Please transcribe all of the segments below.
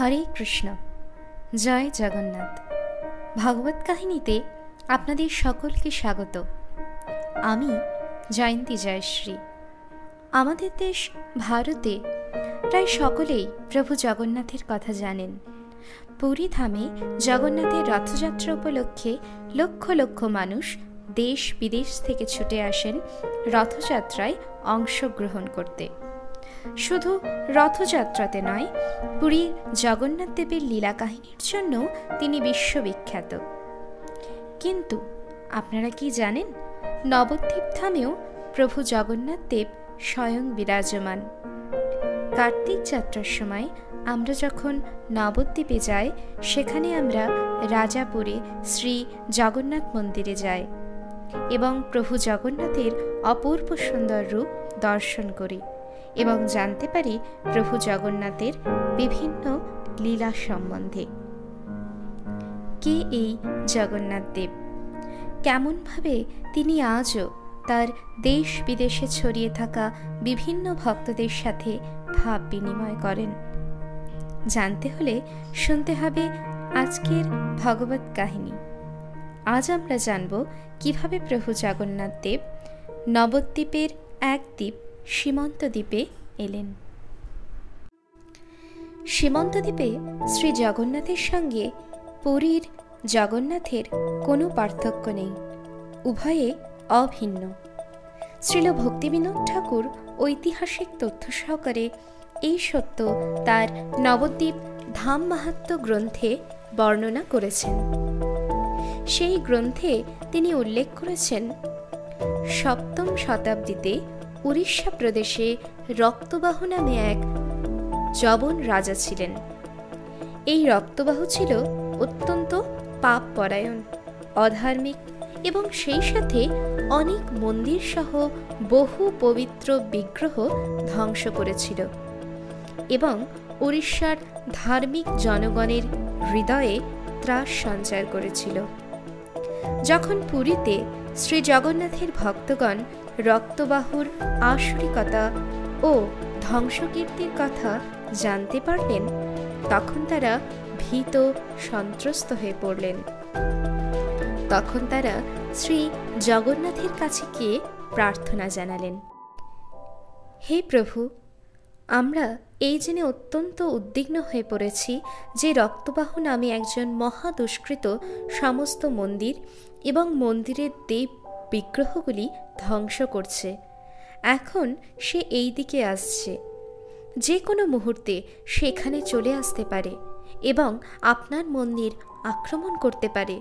হরে কৃষ্ণ। জয় জগন্নাথ। ভগবত কাহিনীতে আপনাদের সকলকে স্বাগত। আমি জয়ন্তী জয়শ্রী। আমাদের দেশ ভারতে প্রায় সকলেই প্রভু জগন্নাথের কথা জানেন। পুরী ধামে জগন্নাথের রথযাত্রা উপলক্ষে লক্ষ লক্ষ মানুষ দেশ বিদেশ থেকে ছুটে আসেন রথযাত্রায় অংশগ্রহণ করতে। শুধু রথযাত্রাতে নয় পুরীর জগন্নাথ দেবের লীলা কাহিনীর জন্য তিনি বিশ্ববিখ্যাত। কিন্তু আপনারা কি জানেন, নবদ্বীপ ধামেও প্রভু জগন্নাথ দেব স্বয়ং বিরাজমান। কার্তিক যাত্রার সময় আমরা যখন নবদ্বীপে যাই, সেখানে আমরা রাজাপুরে শ্রী জগন্নাথ মন্দিরে যাই এবং প্রভু জগন্নাথের অপূর্ব সুন্দর রূপ দর্শন করি। এবং জানতে পারি প্রভু জগন্নাথের বিভিন্ন লীলা সম্বন্ধে। কে এই জগন্নাথ দেব? কেমনভাবে তিনি আজও তার দেশ বিদেশে ছড়িয়ে থাকা বিভিন্ন ভক্তদের সাথে ভাব বিনিময় করেন? জানতে হলে শুনতে হবে আজকের ভগবত কাহিনী। আজ আমরা জানব কীভাবে প্রভু জগন্নাথ দেব নবদ্বীপের এক দ্বীপ সীমন্ত দ্বীপে এলেন। সীমন্ত দ্বীপে শ্রী জগন্নাথের সঙ্গে পুরীর জগন্নাথের কোনো পার্থক্য নেই, উভয়ে অভিন্ন। শ্রীল ভক্তিবিনোদ ঠাকুর ঐতিহাসিক তথ্য সহকারে এই সত্য তার নবদ্বীপ ধাম মাহাত্ম গ্রন্থে বর্ণনা করেছেন। সেই গ্রন্থে তিনি উল্লেখ করেছেন, সপ্তম শতাব্দীতে উড়িষ্যা প্রদেশে রক্তবাহ নামে এক জবন রাজা ছিলেন। এই রক্তবাহ ছিল অত্যন্ত পাপ পরায়ণ অধার্মিক এবং সেই সাথে অনেক মন্দির সহ বহু পবিত্র বিগ্রহ ধ্বংস করেছিল এবং উড়িষ্যার ধার্মিক জনগণের হৃদয়ে ত্রাস সঞ্চার করেছিল। যখন পুরীতে শ্রী জগন্নাথের ভক্তগণ রক্তবাহুর আসরিকতা ও ধ্বংসকীর্তির কথা জানতে পারলেন, তখন তারা ভীত, সন্ত্রস্ত হয়ে পড়লেন। তখন তারা শ্রী জগন্নাথের কাছে গিয়ে প্রার্থনা জানালেন, হে প্রভু, আমরা এই জেনে অত্যন্ত উদ্বিগ্ন হয়ে পড়েছি যে রক্তবাহ নামে একজন মহা দুষ্কৃত সমস্ত মন্দির এবং মন্দিরের দেব বিগ্রহগুলি ধ্বংস করছে। এখন সে এই দিকে আসছে। যে কোনো মুহূর্তে সেখানে চলে আসতে পারে এবং আপনার মন্দির আক্রমণ করতে পারে।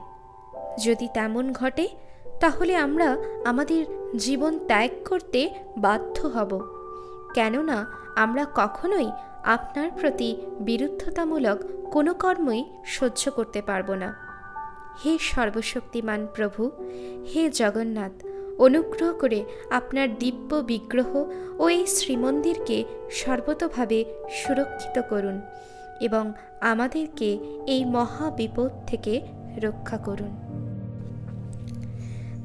যদি তেমন ঘটে, তাহলে আমরা আমাদের জীবন ত্যাগ করতে বাধ্য হব। কেননা, আমরা কখনোই আপনার প্রতি বিরুদ্ধতামূলক কোনো কর্মই সহ্য করতে পারব না। হে সর্বশক্তিমান প্রভু, হে জগন্নাথ, অনুগ্রহ করে আপনার দিব্য বিগ্রহ ও এই শ্রীমন্দিরকে সর্বতভাবে সুরক্ষিত করুন এবং আমাদেরকে এই মহা বিপদ থেকে রক্ষা করুন।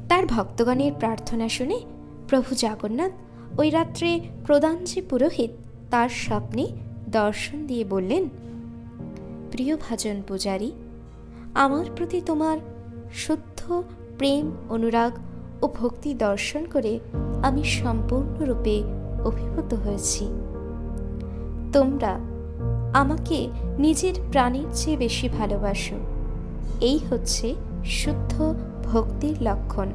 তার ভক্তগণের প্রার্থনা শুনে প্রভু জগন্নাথ ওই রাত্রে প্রধানজি পুরোহিত তার স্বপ্নে দর্শন দিয়ে বললেন, প্রিয় ভাজন পূজারী আমার প্রতি তোমার শুদ্ধ প্রেম, অনুরাগ ও ভক্তি দর্শন করে আমি সম্পূর্ণরূপে অভিভূত হয়েছি। তোমরা আমাকে নিজের প্রাণীর চেয়ে বেশি ভালোবাসো। এই হচ্ছে শুদ্ধ ভক্তির লক্ষণ।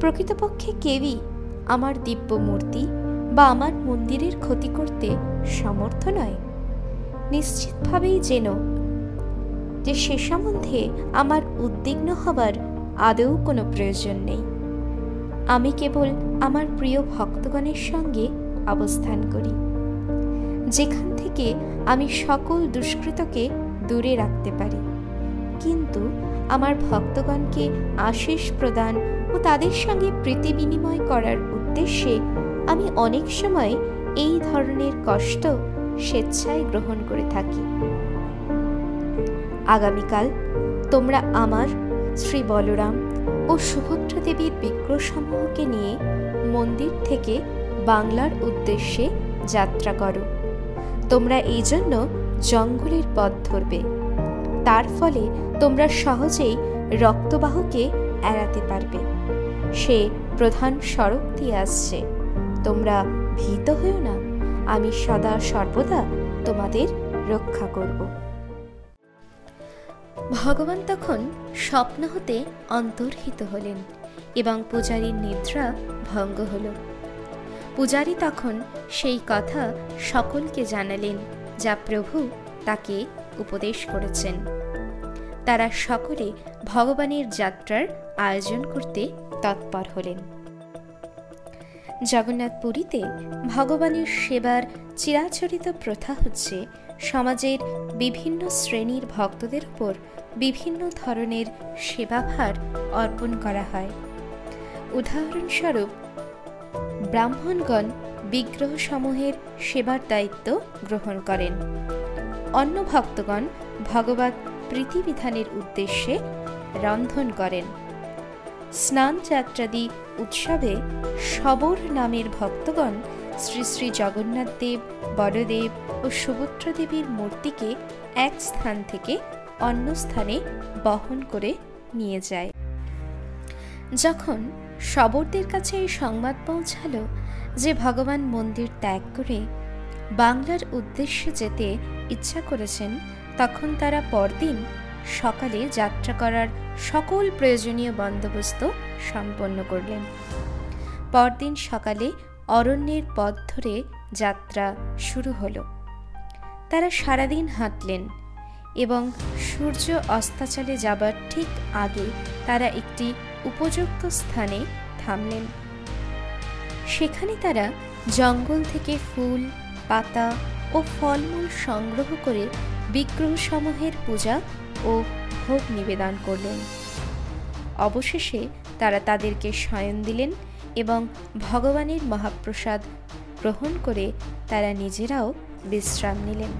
প্রকৃতপক্ষে কেউই আমার দিব্য মূর্তি বা আমার মন্দিরের ক্ষতি করতে সমর্থ নয়। নিশ্চিতভাবেই যেন যে সে সম্বন্ধে আমার উদ্বিগ্ন হবার আদৌ কোনো প্রয়োজন নেই। আমি কেবল আমার প্রিয় ভক্তগণের সঙ্গে অবস্থান করি, যেখান থেকে আমি সকল দুষ্কৃতকে দূরে রাখতে পারি। কিন্তু আমার ভক্তগণকে আশিস প্রদান ও তাদের সঙ্গে প্রীতি বিনিময় করার উদ্দেশ্যে আমি অনেক সময় এই ধরনের কষ্ট স্বেচ্ছায় গ্রহণ করে থাকি। আগামীকাল তোমরা আমার, শ্রী বলরাম ও সুভদ্রা দেবীর বিগ্রহসমূহকে নিয়ে মন্দির থেকে বাংলার উদ্দেশ্যে যাত্রা করো। তোমরা এই জন্য জঙ্গলের পথ ধরবে। তার ফলে তোমরা সহজেই রক্তবাহকে এড়াতে পারবে। সে প্রধান সড়ক দিয়ে আসছে। তোমরা ভীত হয়েও না। আমি সদা সর্বদা তোমাদের রক্ষা করব। ভগবান তখন স্বপ্ন হতে অন্তর্হিত হলেন এবং পূজারীর নিদ্রা ভঙ্গ হল। পূজারী তখন সেই কথা সকলকে জানালেন যা প্রভু তাকে উপদেশ করেছেন। তারা সকলে ভগবানের যাত্রার আয়োজন করতে তৎপর হলেন। জগন্নাথ পুরীতে ভগবানের সেবার চিরাচরিত প্রথা হচ্ছে সমাজের বিভিন্ন শ্রেণির ভক্তদের উপর বিভিন্ন ধরনের সেবাভার অর্পণ করা হয়। উদাহরণস্বরূপ, ব্রাহ্মণগণ বিগ্রহসমূহের সেবার দায়িত্ব গ্রহণ করেন। অন্য ভক্তগণ ভগবত প্রীতিবিধানের উদ্দেশ্যে রন্ধন করেন। স্নান যাত্রাদি উৎসবে সবর নামের ভক্তগণ শ্রী শ্রী জগন্নাথ দেব, বড়দেব ও সুভদ্রা দেবীর মূর্তিকে এক স্থান থেকে অন্য স্থানে বহন করে নিয়ে যায়। যখন শবরদের কাছে এই সংবাদ পৌঁছালো যে ভগবান মন্দির ত্যাগ করে বাংলার উদ্দেশ্যে যেতে ইচ্ছা করেছেন, তখন তারা পরদিন সকালে যাত্রা করার সকল প্রয়োজনীয় বন্দোবস্ত সম্পন্ন করলেন। পরদিন সকালে অরণ্যের পথ ধরে যাত্রা শুরু হলো। তারা সারাদিন হাঁটলেন এবং সূর্য অস্তাচলে যাবার ঠিক আগে তারা একটি উপযুক্ত স্থানে থামলেন। সেখানে তারা জঙ্গল থেকে ফুল, পাতা ও ফলমূল সংগ্রহ করে বিগ্রহসমূহের পূজা ও ভোগ নিবেদন করলেন। অবশেষে তারা তাদেরকে শয়ন দিলেন এবং ভগবানের মহাপ্রসাদ গ্রহণ করে তারা নিজেরাও বিশ্রাম নিলেন।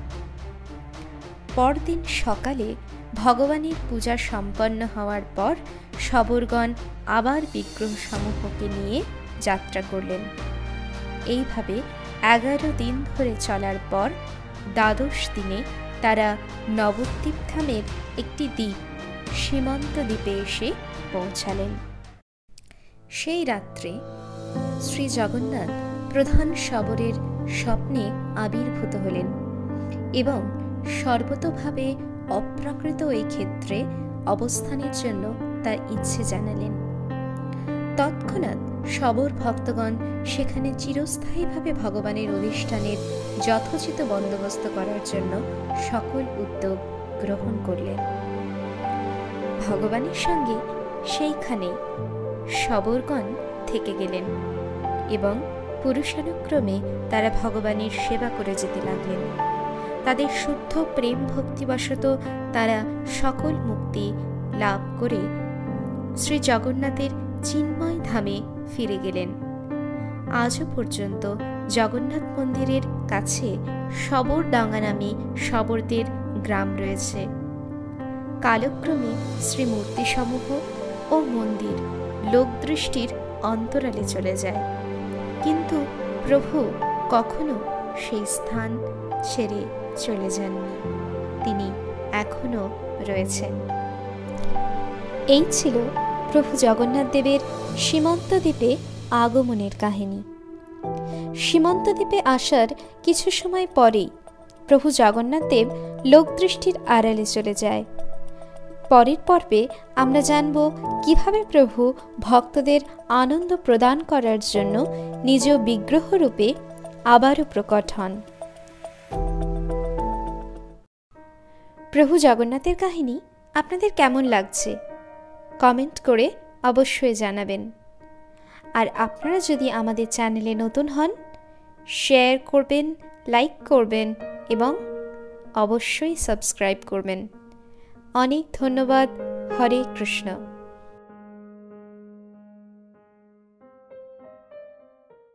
পরদিন সকালে ভগবানের পূজা সম্পন্ন হওয়ার পর সবরগণ আবার বিগ্রহ সমূহকে নিয়ে যাত্রা করলেন। এইভাবে এগারো দিন ধরে চলার পর দ্বাদশ দিনে তারা নবদ্বীপ ধামের একটি দ্বীপ, সীমান্ত দ্বীপে এসে পৌঁছালেন। সেই রাত্রে শ্রী জগন্নাথ প্রধান শবরের স্বপ্নে আবির্ভূত হলেন এবং সর্বতভাবে অপ্রাকৃত এই ক্ষেত্রে অবস্থানের জন্য তার ইচ্ছে জানালেন। তৎক্ষণাৎ সবর ভক্তগণ সেখানে চিরস্থায়ীভাবে ভগবানের অধিষ্ঠানের যথোচিত বন্দোবস্ত করার জন্য সকল উদ্যোগ গ্রহণ করলেন। ভগবানের সঙ্গে সেইখানে সবরগণ থেকে গেলেন এবং পুরুষানুক্রমে তারা ভগবানের সেবা করে যেতে লাগলেন। তাদের শুদ্ধ প্রেম ভক্তিবশত তারা সকল মুক্তি লাভ করে শ্রী জগন্নাথের চিন্ময় ধামে ফিরে গেলেন। আজও পর্যন্ত জগন্নাথ মন্দিরের কাছে সবরডাঙ্গা নামে সবরদের গ্রাম রয়েছে। কালক্রমে শ্রীমূর্তিসমূহ ও মন্দির লোকদৃষ্টির অন্তরালে চলে যায়। কিন্তু প্রভু কখনো সেই স্থান ছেড়ে চলে যাননি। তিনি এখনও রয়েছেন। এই ছিল প্রভু জগন্নাথ দেবের সীমন্ত দ্বীপে আগমনের কাহিনী। সীমন্ত দ্বীপে আসার কিছু সময় পরেই প্রভু জগন্নাথ দেব লোকদৃষ্টির আড়ালে চলে যায়। পরের পর্বে আমরা জানব কীভাবে প্রভু ভক্তদের আনন্দ প্রদান করার জন্য নিজ বিগ্রহ রূপে আবারও প্রকট হন। প্রভু জগন্নাথের কাহিনী আপনাদের কেমন লাগছে? কমেন্ট করে অবশ্যই জানাবেন। আর আপনারা যদি আমাদের চ্যানেলে নতুন হন, শেয়ার করবেন, লাইক করবেন এবং অবশ্যই সাবস্ক্রাইব করবেন। অনেক ধন্যবাদ। হরে কৃষ্ণ।